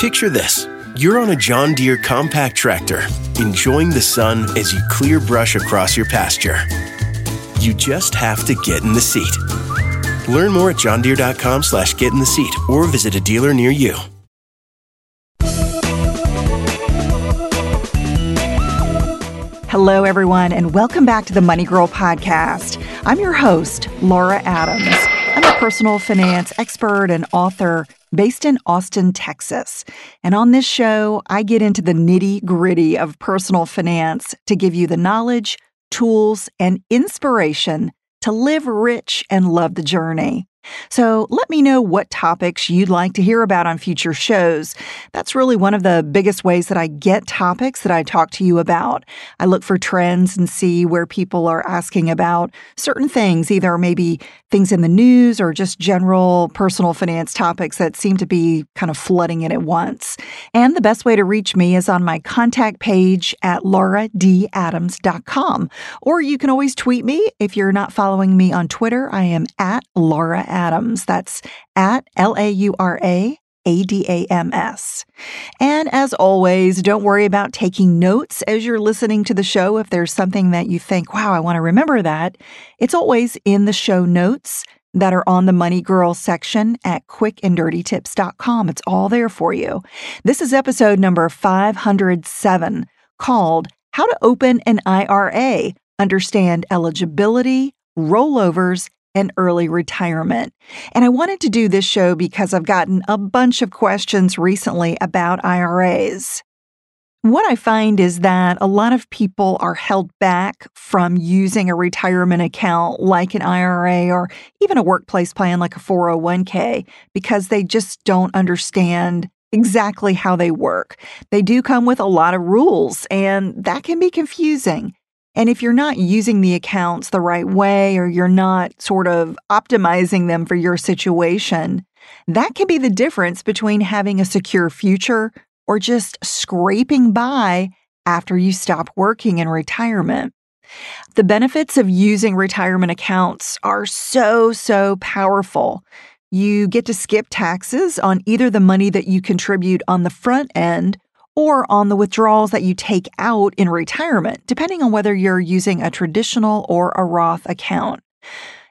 Picture this. You're on a John Deere compact tractor, enjoying the sun as you clear brush across your pasture. You just have to get in the seat. Learn more at johndeere.com slash get in the seat or visit a dealer near you. Hello, everyone, and welcome back to the Money Girl podcast. I'm your host, Laura Adams. I'm a personal finance expert and author based in Austin, Texas. And on this show, I get into the nitty gritty of personal finance to give you the knowledge, tools, and inspiration to live rich and love the journey. So let me know what topics you'd like to hear about on future shows. That's really one of the biggest ways that I get topics that I talk to you about. I look for trends and see where people are asking about certain things, either maybe things in the news or just general personal finance topics that seem to be kind of flooding in at once. And the best way to reach me is on my contact page at lauradadams.com. Or you can always tweet me. If you're not following me on Twitter, I am at Laura Adams. That's at L A U R A A D A M S. And as always, don't worry about taking notes as you're listening to the show. If there's something that you think, wow, I want to remember that, it's always in the show notes that are on the Money Girl section at quickanddirtytips.com. It's all there for you. This is episode number 507 called How to Open an IRA, Understand Eligibility, Rollovers, and early retirement. And I wanted to do this show because I've gotten a bunch of questions recently about IRAs. What I find is that a lot of people are held back from using a retirement account like an IRA or even a workplace plan like a 401k because they just don't understand exactly how they work. They do come with a lot of rules, and that can be confusing. And if you're not using the accounts the right way or you're not sort of optimizing them for your situation, that can be the difference between having a secure future or just scraping by after you stop working in retirement. The benefits of using retirement accounts are so, so powerful. You get to skip taxes on either the money that you contribute on the front end or on the withdrawals that you take out in retirement, depending on whether you're using a traditional or a Roth account.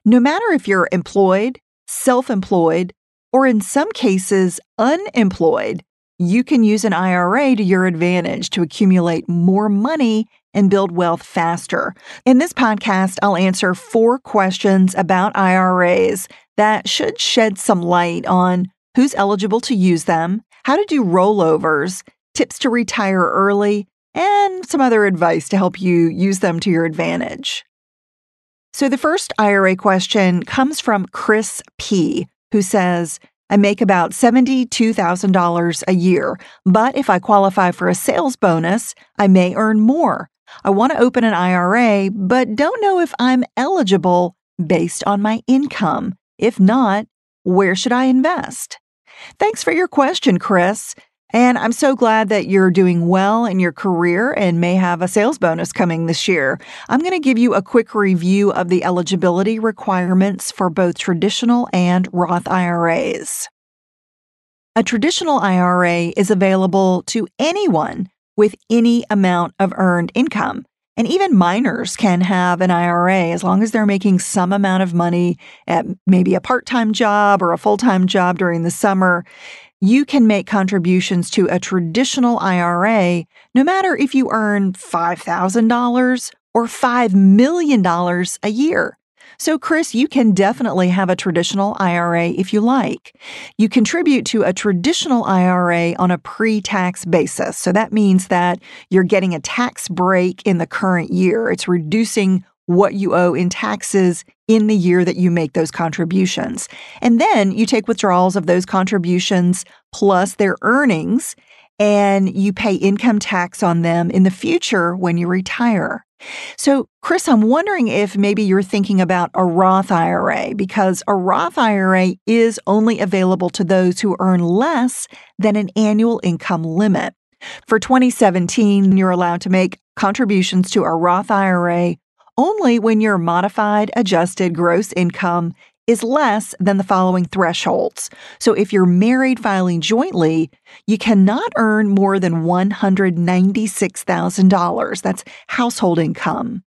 No matter if you're employed, self employed, or in some cases unemployed, you can use an IRA to your advantage to accumulate more money and build wealth faster. In this podcast, I'll answer four questions about IRAs that should shed some light on who's eligible to use them, how to do rollovers, tips to retire early, and some other advice to help you use them to your advantage. So, the first IRA question comes from Chris P., who says, I make about $72,000 a year, but if I qualify for a sales bonus, I may earn more. I want to open an IRA, but don't know if I'm eligible based on my income. If not, where should I invest? Thanks for your question, Chris. And I'm so glad that you're doing well in your career and may have a sales bonus coming this year. I'm going to give you a quick review of the eligibility requirements for both traditional and Roth IRAs. A traditional IRA is available to anyone with any amount of earned income. And even minors can have an IRA as long as they're making some amount of money at maybe a part time job or a full time job during the summer you can make contributions to a traditional IRA no matter if you earn $5,000 or $5 million a year. So, Chris, you can definitely have a traditional IRA if you like. You contribute to a traditional IRA on a pre tax basis. So, that means that you're getting a tax break in the current year. It's reducing what you owe in taxes in the year that you make those contributions. And then you take withdrawals of those contributions plus their earnings and you pay income tax on them in the future when you retire. So, Chris, I'm wondering if maybe you're thinking about a Roth IRA because a Roth IRA is only available to those who earn less than an annual income limit. For 2017, you're allowed to make contributions to a Roth IRA only when your modified adjusted gross income is less than the following thresholds. So if you're married filing jointly, you cannot earn more than $196,000. That's household income.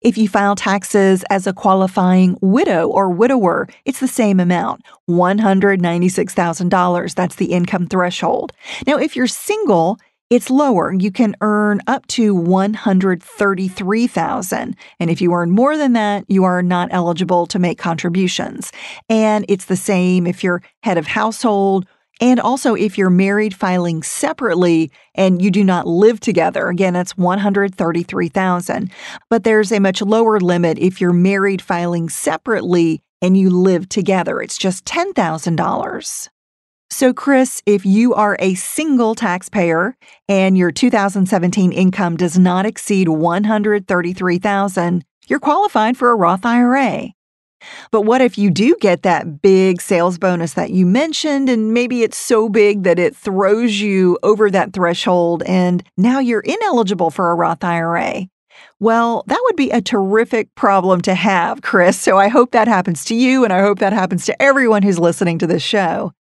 If you file taxes as a qualifying widow or widower, it's the same amount, $196,000. That's the income threshold. Now, if you're single, it's lower. You can earn up to 133,000. And if you earn more than that, you are not eligible to make contributions. And it's the same if you're head of household and also if you're married filing separately and you do not live together. Again, it's 133,000. But there's a much lower limit if you're married filing separately and you live together. It's just $10,000. So, Chris, if you are a single taxpayer and your 2017 income does not exceed 133,000, you're qualified for a Roth IRA. But what if you do get that big sales bonus that you mentioned and maybe it's so big that it throws you over that threshold and now you're ineligible for a Roth IRA? Well, that would be a terrific problem to have, Chris. So I hope that happens to you, and I hope that happens to everyone who's listening to this show.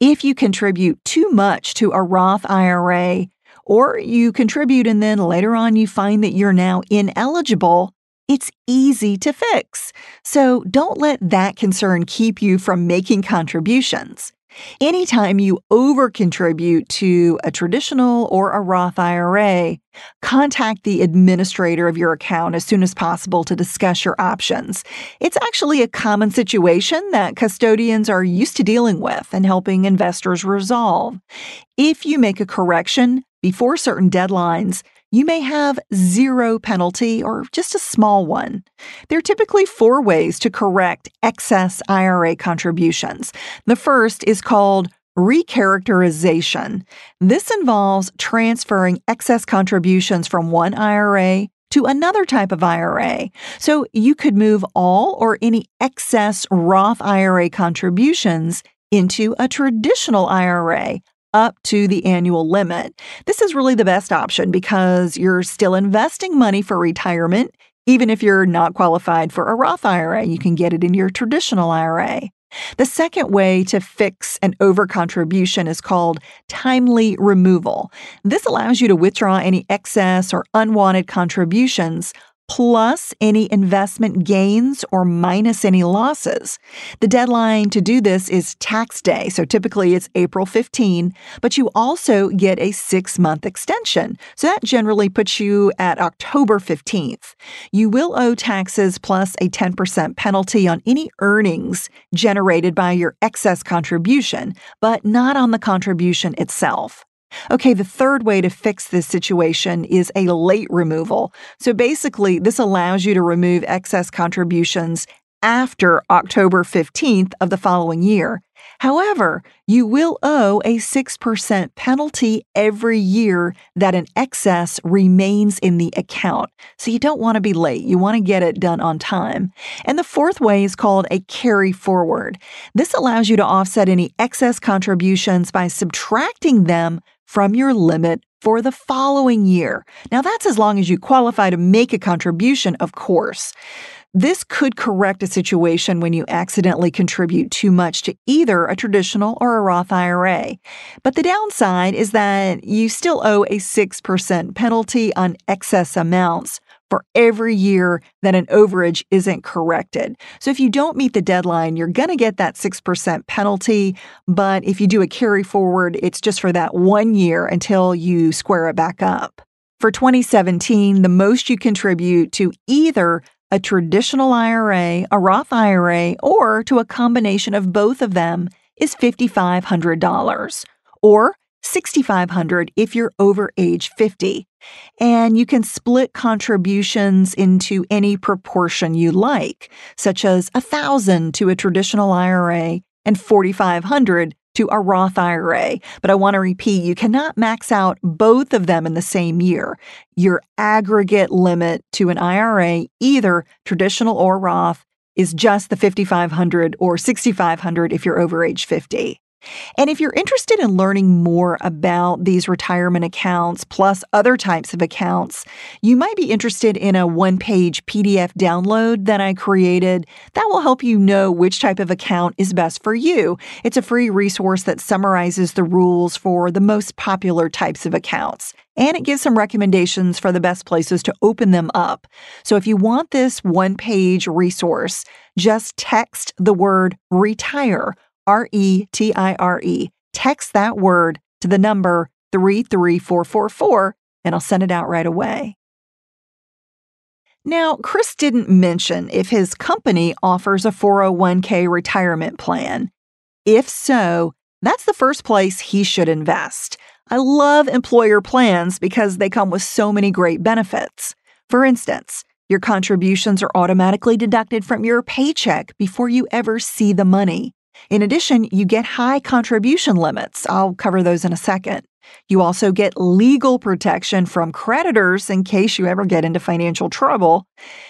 If you contribute too much to a Roth IRA, or you contribute and then later on you find that you're now ineligible, it's easy to fix. So don't let that concern keep you from making contributions. Anytime you over contribute to a traditional or a Roth IRA, contact the administrator of your account as soon as possible to discuss your options. It's actually a common situation that custodians are used to dealing with and helping investors resolve. If you make a correction before certain deadlines, you may have zero penalty or just a small one. There are typically four ways to correct excess IRA contributions. The first is called recharacterization. This involves transferring excess contributions from one IRA to another type of IRA. So you could move all or any excess Roth IRA contributions into a traditional IRA, up to the annual limit. This is really the best option because you're still investing money for retirement. Even if you're not qualified for a Roth IRA, you can get it in your traditional IRA. The second way to fix an overcontribution is called timely removal. This allows you to withdraw any excess or unwanted contributions plus any investment gains or minus any losses. The deadline to do this is tax day, so typically it's April 15, but you also get a six month extension. So that generally puts you at October 15th. You will owe taxes plus a 10% penalty on any earnings generated by your excess contribution, but not on the contribution itself. Okay, the third way to fix this situation is a late removal. So basically, this allows you to remove excess contributions after October 15th of the following year. However, you will owe a 6% penalty every year that an excess remains in the account. So you don't want to be late. You want to get it done on time. And the fourth way is called a carry forward. This allows you to offset any excess contributions by subtracting them from your limit for the following year. Now, that's as long as you qualify to make a contribution, of course. This could correct a situation when you accidentally contribute too much to either a traditional or a Roth IRA. But the downside is that you still owe a 6% penalty on excess amounts for every year that an overage isn't corrected. So if you don't meet the deadline, you're going to get that 6% penalty. But if you do a carry forward, it's just for that one year until you square it back up. For 2017, the most you contribute to either a traditional IRA, a Roth IRA, or to a combination of both of them is $5,500. Or 6500 if you're over age 50. And you can split contributions into any proportion you like, such as 1000 to a traditional IRA and 4500 to a Roth IRA. But I want to repeat, you cannot max out both of them in the same year. Your aggregate limit to an IRA, either traditional or Roth, is just the 5500 or 6500 if you're over age 50. And if you're interested in learning more about these retirement accounts plus other types of accounts, you might be interested in a one page PDF download that I created that will help you know which type of account is best for you. It's a free resource that summarizes the rules for the most popular types of accounts. And it gives some recommendations for the best places to open them up. So if you want this one page resource, just text the word retire R E T I R E. Text that word to the number 33444 and I'll send it out right away. Now, Chris didn't mention if his company offers a 401k retirement plan. If so, that's the first place he should invest. I love employer plans because they come with so many great benefits. For instance, your contributions are automatically deducted from your paycheck before you ever see the money. In addition, you get high contribution limits. I'll cover those in a second. You also get legal protection from creditors in case you ever get into financial trouble.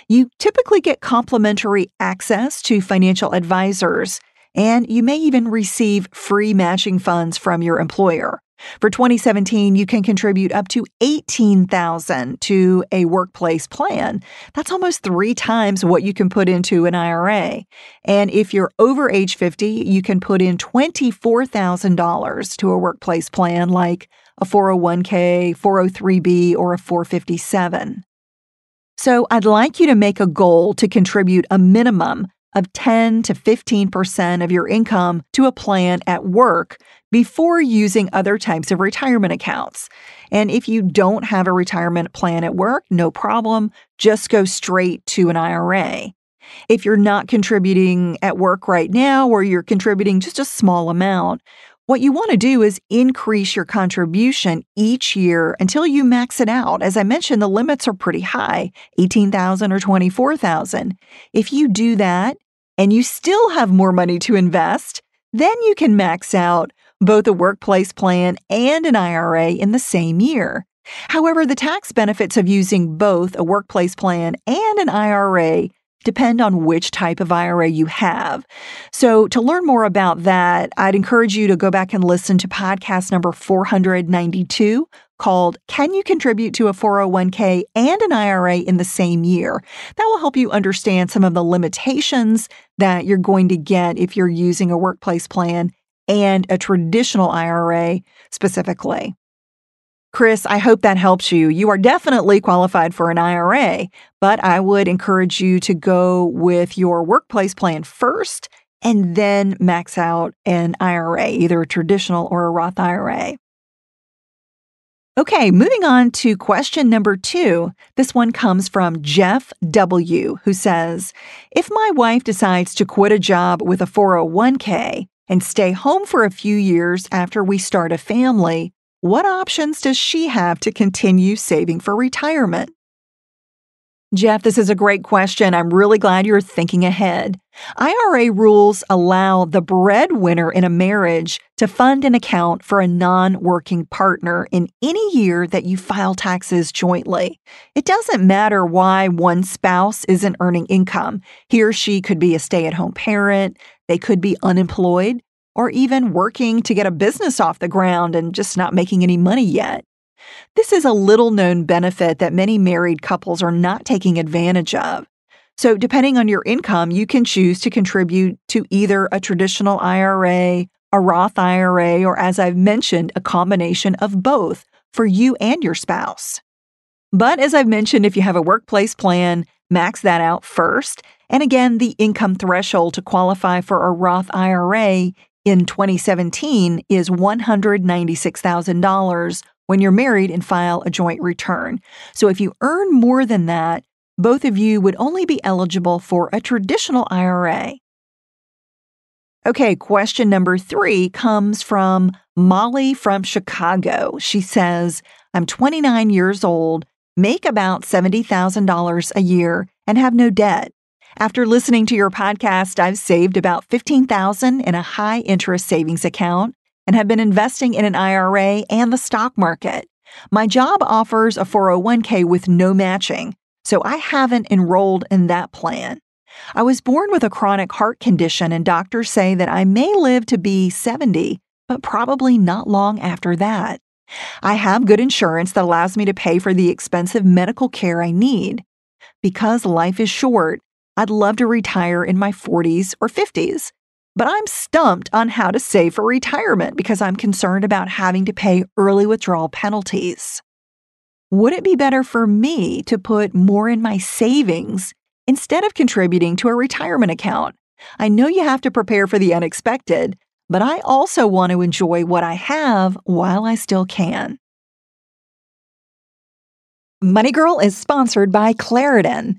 You typically get complimentary access to financial advisors, and you may even receive free matching funds from your employer. For 2017, you can contribute up to 18,000 to a workplace plan. That's almost 3 times what you can put into an IRA. And if you're over age 50, you can put in $24,000 to a workplace plan like a 401k, 403b, or a 457. So I'd like you to make a goal to contribute a minimum of 10 to 15% of your income to a plan at work before using other types of retirement accounts. And if you don't have a retirement plan at work, no problem, just go straight to an IRA. If you're not contributing at work right now or you're contributing just a small amount, what you want to do is increase your contribution each year until you max it out. As I mentioned, the limits are pretty high, 18,000 or 24,000. If you do that and you still have more money to invest, then you can max out both a workplace plan and an IRA in the same year. However, the tax benefits of using both a workplace plan and an IRA depend on which type of IRA you have. So, to learn more about that, I'd encourage you to go back and listen to podcast number 492 called Can You Contribute to a 401k and an IRA in the Same Year? That will help you understand some of the limitations that you're going to get if you're using a workplace plan and a traditional IRA specifically. Chris, I hope that helps you. You are definitely qualified for an IRA, but I would encourage you to go with your workplace plan first and then max out an IRA, either a traditional or a Roth IRA. Okay, moving on to question number two. This one comes from Jeff W., who says If my wife decides to quit a job with a 401k, and stay home for a few years after we start a family, what options does she have to continue saving for retirement? Jeff, this is a great question. I'm really glad you're thinking ahead. IRA rules allow the breadwinner in a marriage to fund an account for a non working partner in any year that you file taxes jointly. It doesn't matter why one spouse isn't earning income. He or she could be a stay at home parent, they could be unemployed, or even working to get a business off the ground and just not making any money yet. This is a little known benefit that many married couples are not taking advantage of. So, depending on your income, you can choose to contribute to either a traditional IRA, a Roth IRA, or as I've mentioned, a combination of both for you and your spouse. But as I've mentioned, if you have a workplace plan, max that out first. And again, the income threshold to qualify for a Roth IRA in 2017 is $196,000 when you're married and file a joint return. So if you earn more than that, both of you would only be eligible for a traditional IRA. Okay, question number three comes from Molly from Chicago. She says, I'm 29 years old, make about $70,000 a year, and have no debt. After listening to your podcast, I've saved about 15,000 in a high interest savings account and have been investing in an IRA and the stock market. My job offers a 401k with no matching, so I haven't enrolled in that plan. I was born with a chronic heart condition, and doctors say that I may live to be 70, but probably not long after that. I have good insurance that allows me to pay for the expensive medical care I need. Because life is short, I'd love to retire in my 40s or 50s. But I'm stumped on how to save for retirement because I'm concerned about having to pay early withdrawal penalties. Would it be better for me to put more in my savings instead of contributing to a retirement account? I know you have to prepare for the unexpected, but I also want to enjoy what I have while I still can. Money Girl is sponsored by Claritin.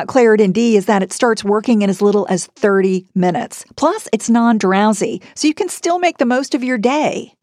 Claritin D is that it starts working in as little as 30 minutes. Plus, it's non drowsy, so you can still make the most of your day.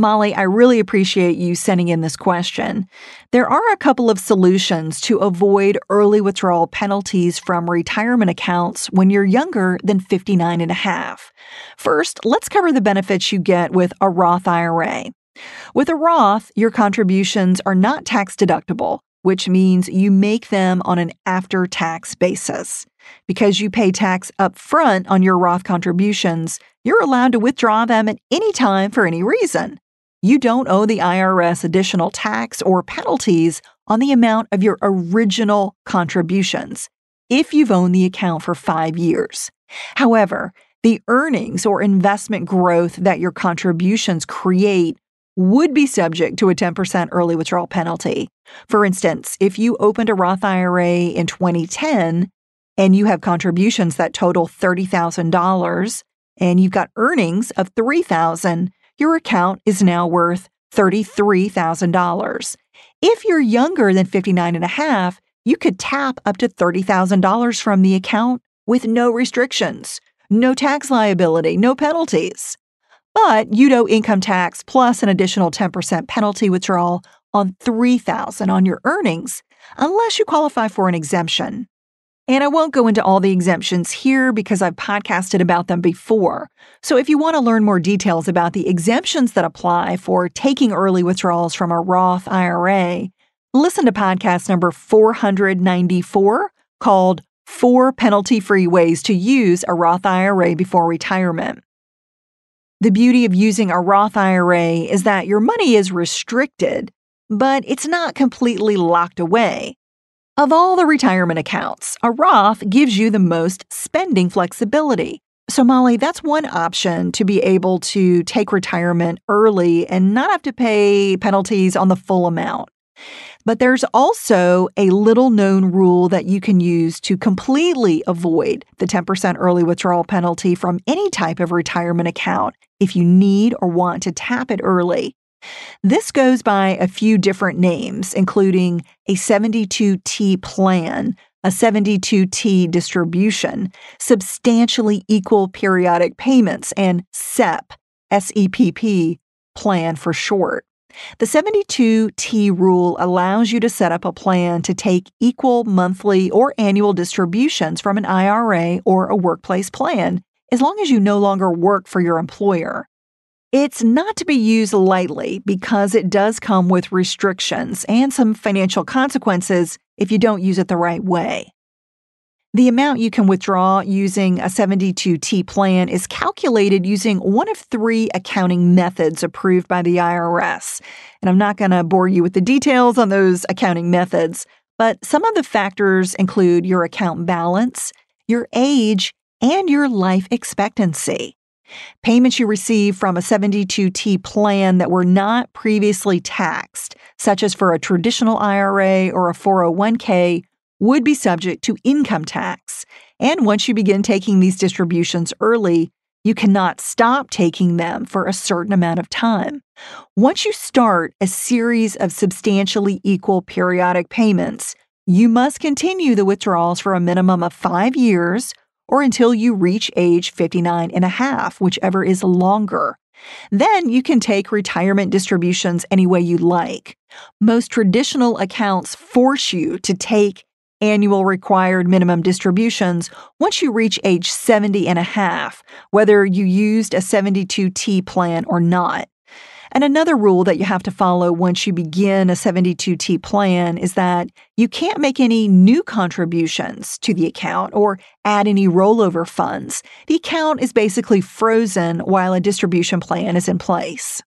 Molly, I really appreciate you sending in this question. There are a couple of solutions to avoid early withdrawal penalties from retirement accounts when you're younger than 59 and a half. First, let's cover the benefits you get with a Roth IRA. With a Roth, your contributions are not tax deductible, which means you make them on an after tax basis. Because you pay tax up front on your Roth contributions, you're allowed to withdraw them at any time for any reason you don't owe the IRS additional tax or penalties on the amount of your original contributions if you've owned the account for five years. However, the earnings or investment growth that your contributions create would be subject to a 10% early withdrawal penalty. For instance, if you opened a Roth IRA in 2010 and you have contributions that total $30,000 and you've got earnings of 3000 your account is now worth $33,000. If you're younger than 59 and a half, you could tap up to $30,000 from the account with no restrictions, no tax liability, no penalties. But you'd owe income tax plus an additional 10% penalty withdrawal on $3,000 on your earnings unless you qualify for an exemption. And I won't go into all the exemptions here because I've podcasted about them before. So if you want to learn more details about the exemptions that apply for taking early withdrawals from a Roth IRA, listen to podcast number 494 called Four Penalty Free Ways to Use a Roth IRA Before Retirement. The beauty of using a Roth IRA is that your money is restricted, but it's not completely locked away. Of all the retirement accounts, a Roth gives you the most spending flexibility. So, Molly, that's one option to be able to take retirement early and not have to pay penalties on the full amount. But there's also a little known rule that you can use to completely avoid the 10% early withdrawal penalty from any type of retirement account if you need or want to tap it early. This goes by a few different names, including a 72T plan, a 72T distribution, substantially equal periodic payments, and SEP, SEPP plan for short. The 72T rule allows you to set up a plan to take equal monthly or annual distributions from an IRA or a workplace plan, as long as you no longer work for your employer. It's not to be used lightly because it does come with restrictions and some financial consequences if you don't use it the right way. The amount you can withdraw using a 72T plan is calculated using one of three accounting methods approved by the IRS. And I'm not going to bore you with the details on those accounting methods, but some of the factors include your account balance, your age, and your life expectancy. Payments you receive from a 72T plan that were not previously taxed, such as for a traditional IRA or a 401k, would be subject to income tax. And once you begin taking these distributions early, you cannot stop taking them for a certain amount of time. Once you start a series of substantially equal periodic payments, you must continue the withdrawals for a minimum of five years or until you reach age 59 and a half, whichever is longer. Then you can take retirement distributions any way you like. Most traditional accounts force you to take annual required minimum distributions once you reach age 70 and a half, whether you used a 72T plan or not. And another rule that you have to follow once you begin a 72T plan is that you can't make any new contributions to the account or add any rollover funds. The account is basically frozen while a distribution plan is in place.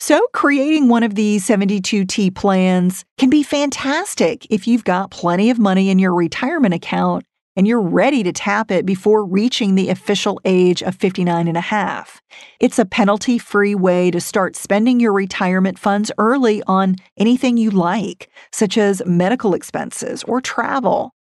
So, creating one of these 72T plans can be fantastic if you've got plenty of money in your retirement account and you're ready to tap it before reaching the official age of 59 and a half. It's a penalty free way to start spending your retirement funds early on anything you like, such as medical expenses or travel.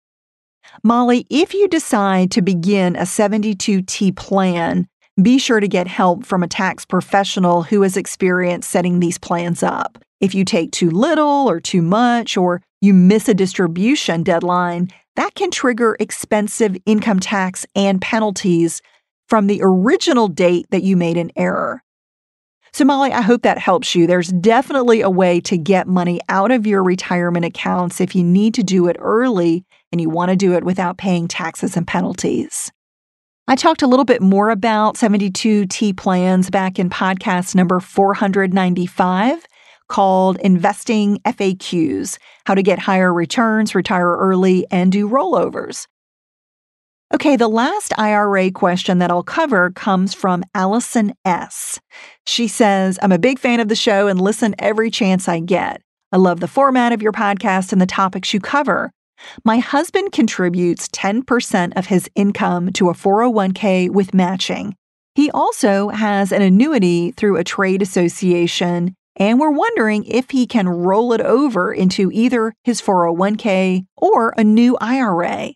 Molly, if you decide to begin a 72T plan, be sure to get help from a tax professional who has experience setting these plans up. If you take too little or too much, or you miss a distribution deadline, that can trigger expensive income tax and penalties from the original date that you made an error. So, Molly, I hope that helps you. There's definitely a way to get money out of your retirement accounts if you need to do it early and you want to do it without paying taxes and penalties. I talked a little bit more about 72T plans back in podcast number 495 called Investing FAQs How to Get Higher Returns, Retire Early, and Do Rollovers. Okay, the last IRA question that I'll cover comes from Allison S. She says, I'm a big fan of the show and listen every chance I get. I love the format of your podcast and the topics you cover. My husband contributes 10% of his income to a 401k with matching. He also has an annuity through a trade association, and we're wondering if he can roll it over into either his 401k or a new IRA.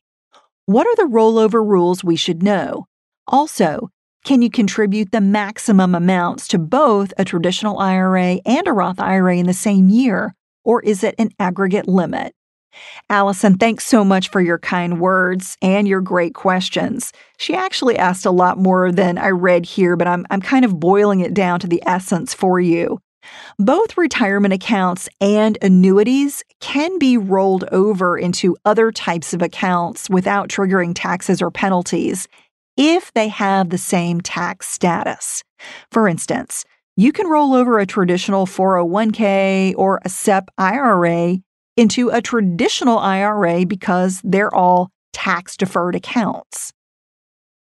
What are the rollover rules we should know? Also, can you contribute the maximum amounts to both a traditional IRA and a Roth IRA in the same year, or is it an aggregate limit? Allison, thanks so much for your kind words and your great questions. She actually asked a lot more than I read here, but I'm, I'm kind of boiling it down to the essence for you. Both retirement accounts and annuities can be rolled over into other types of accounts without triggering taxes or penalties if they have the same tax status. For instance, you can roll over a traditional 401k or a SEP IRA into a traditional IRA because they're all tax deferred accounts.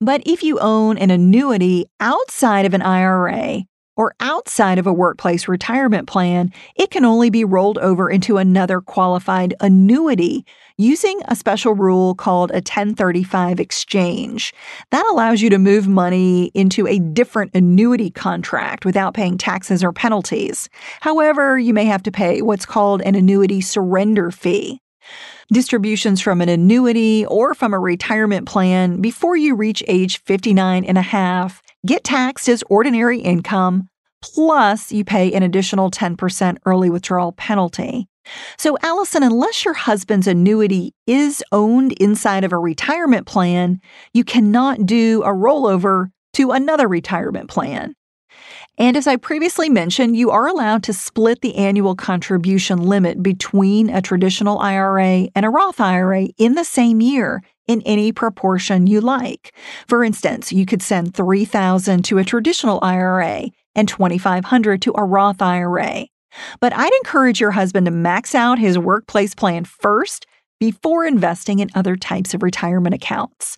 But if you own an annuity outside of an IRA or outside of a workplace retirement plan, it can only be rolled over into another qualified annuity using a special rule called a 1035 exchange. That allows you to move money into a different annuity contract without paying taxes or penalties. However, you may have to pay what's called an annuity surrender fee distributions from an annuity or from a retirement plan before you reach age 59 and a half get taxed as ordinary income, plus you pay an additional 10% early withdrawal penalty. So, Allison, unless your husband's annuity is owned inside of a retirement plan, you cannot do a rollover to another retirement plan. And as I previously mentioned, you are allowed to split the annual contribution limit between a traditional IRA and a Roth IRA in the same year in any proportion you like. For instance, you could send 3000 to a traditional IRA and 2500 to a Roth IRA. But I'd encourage your husband to max out his workplace plan first before investing in other types of retirement accounts.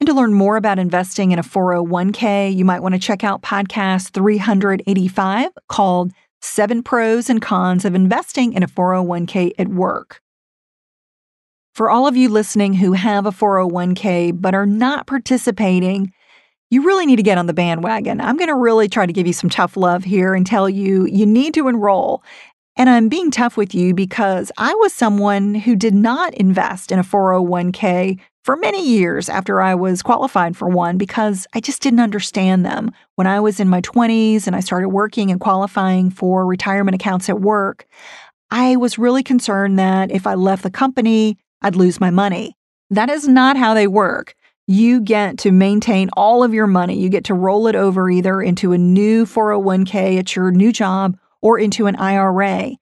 And to learn more about investing in a 401k, you might want to check out podcast 385 called Seven Pros and Cons of Investing in a 401k at Work. For all of you listening who have a 401k but are not participating, you really need to get on the bandwagon. I'm going to really try to give you some tough love here and tell you you need to enroll. And I'm being tough with you because I was someone who did not invest in a 401k for many years after I was qualified for one because I just didn't understand them. When I was in my 20s and I started working and qualifying for retirement accounts at work, I was really concerned that if I left the company, I'd lose my money. That is not how they work. You get to maintain all of your money. You get to roll it over either into a new 401k at your new job or into an IRA.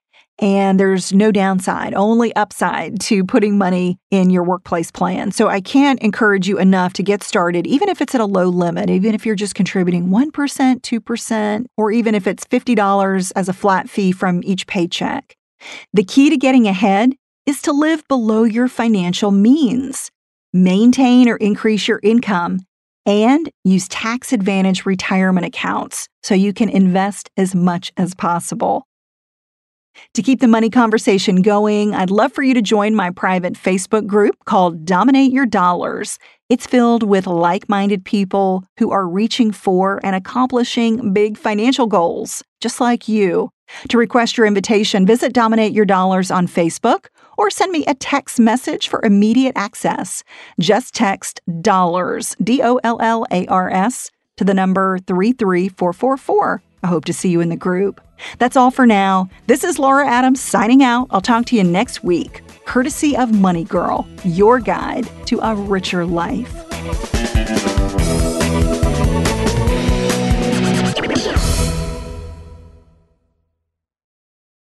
And there's no downside, only upside to putting money in your workplace plan. So I can't encourage you enough to get started, even if it's at a low limit, even if you're just contributing 1%, 2%, or even if it's $50 as a flat fee from each paycheck. The key to getting ahead is to live below your financial means, maintain or increase your income, and use tax advantage retirement accounts so you can invest as much as possible. To keep the money conversation going, I'd love for you to join my private Facebook group called Dominate Your Dollars. It's filled with like minded people who are reaching for and accomplishing big financial goals, just like you. To request your invitation, visit Dominate Your Dollars on Facebook or send me a text message for immediate access. Just text dollars, D O L L A R S, to the number 33444. I hope to see you in the group. That's all for now. This is Laura Adams signing out. I'll talk to you next week, courtesy of Money Girl, your guide to a richer life.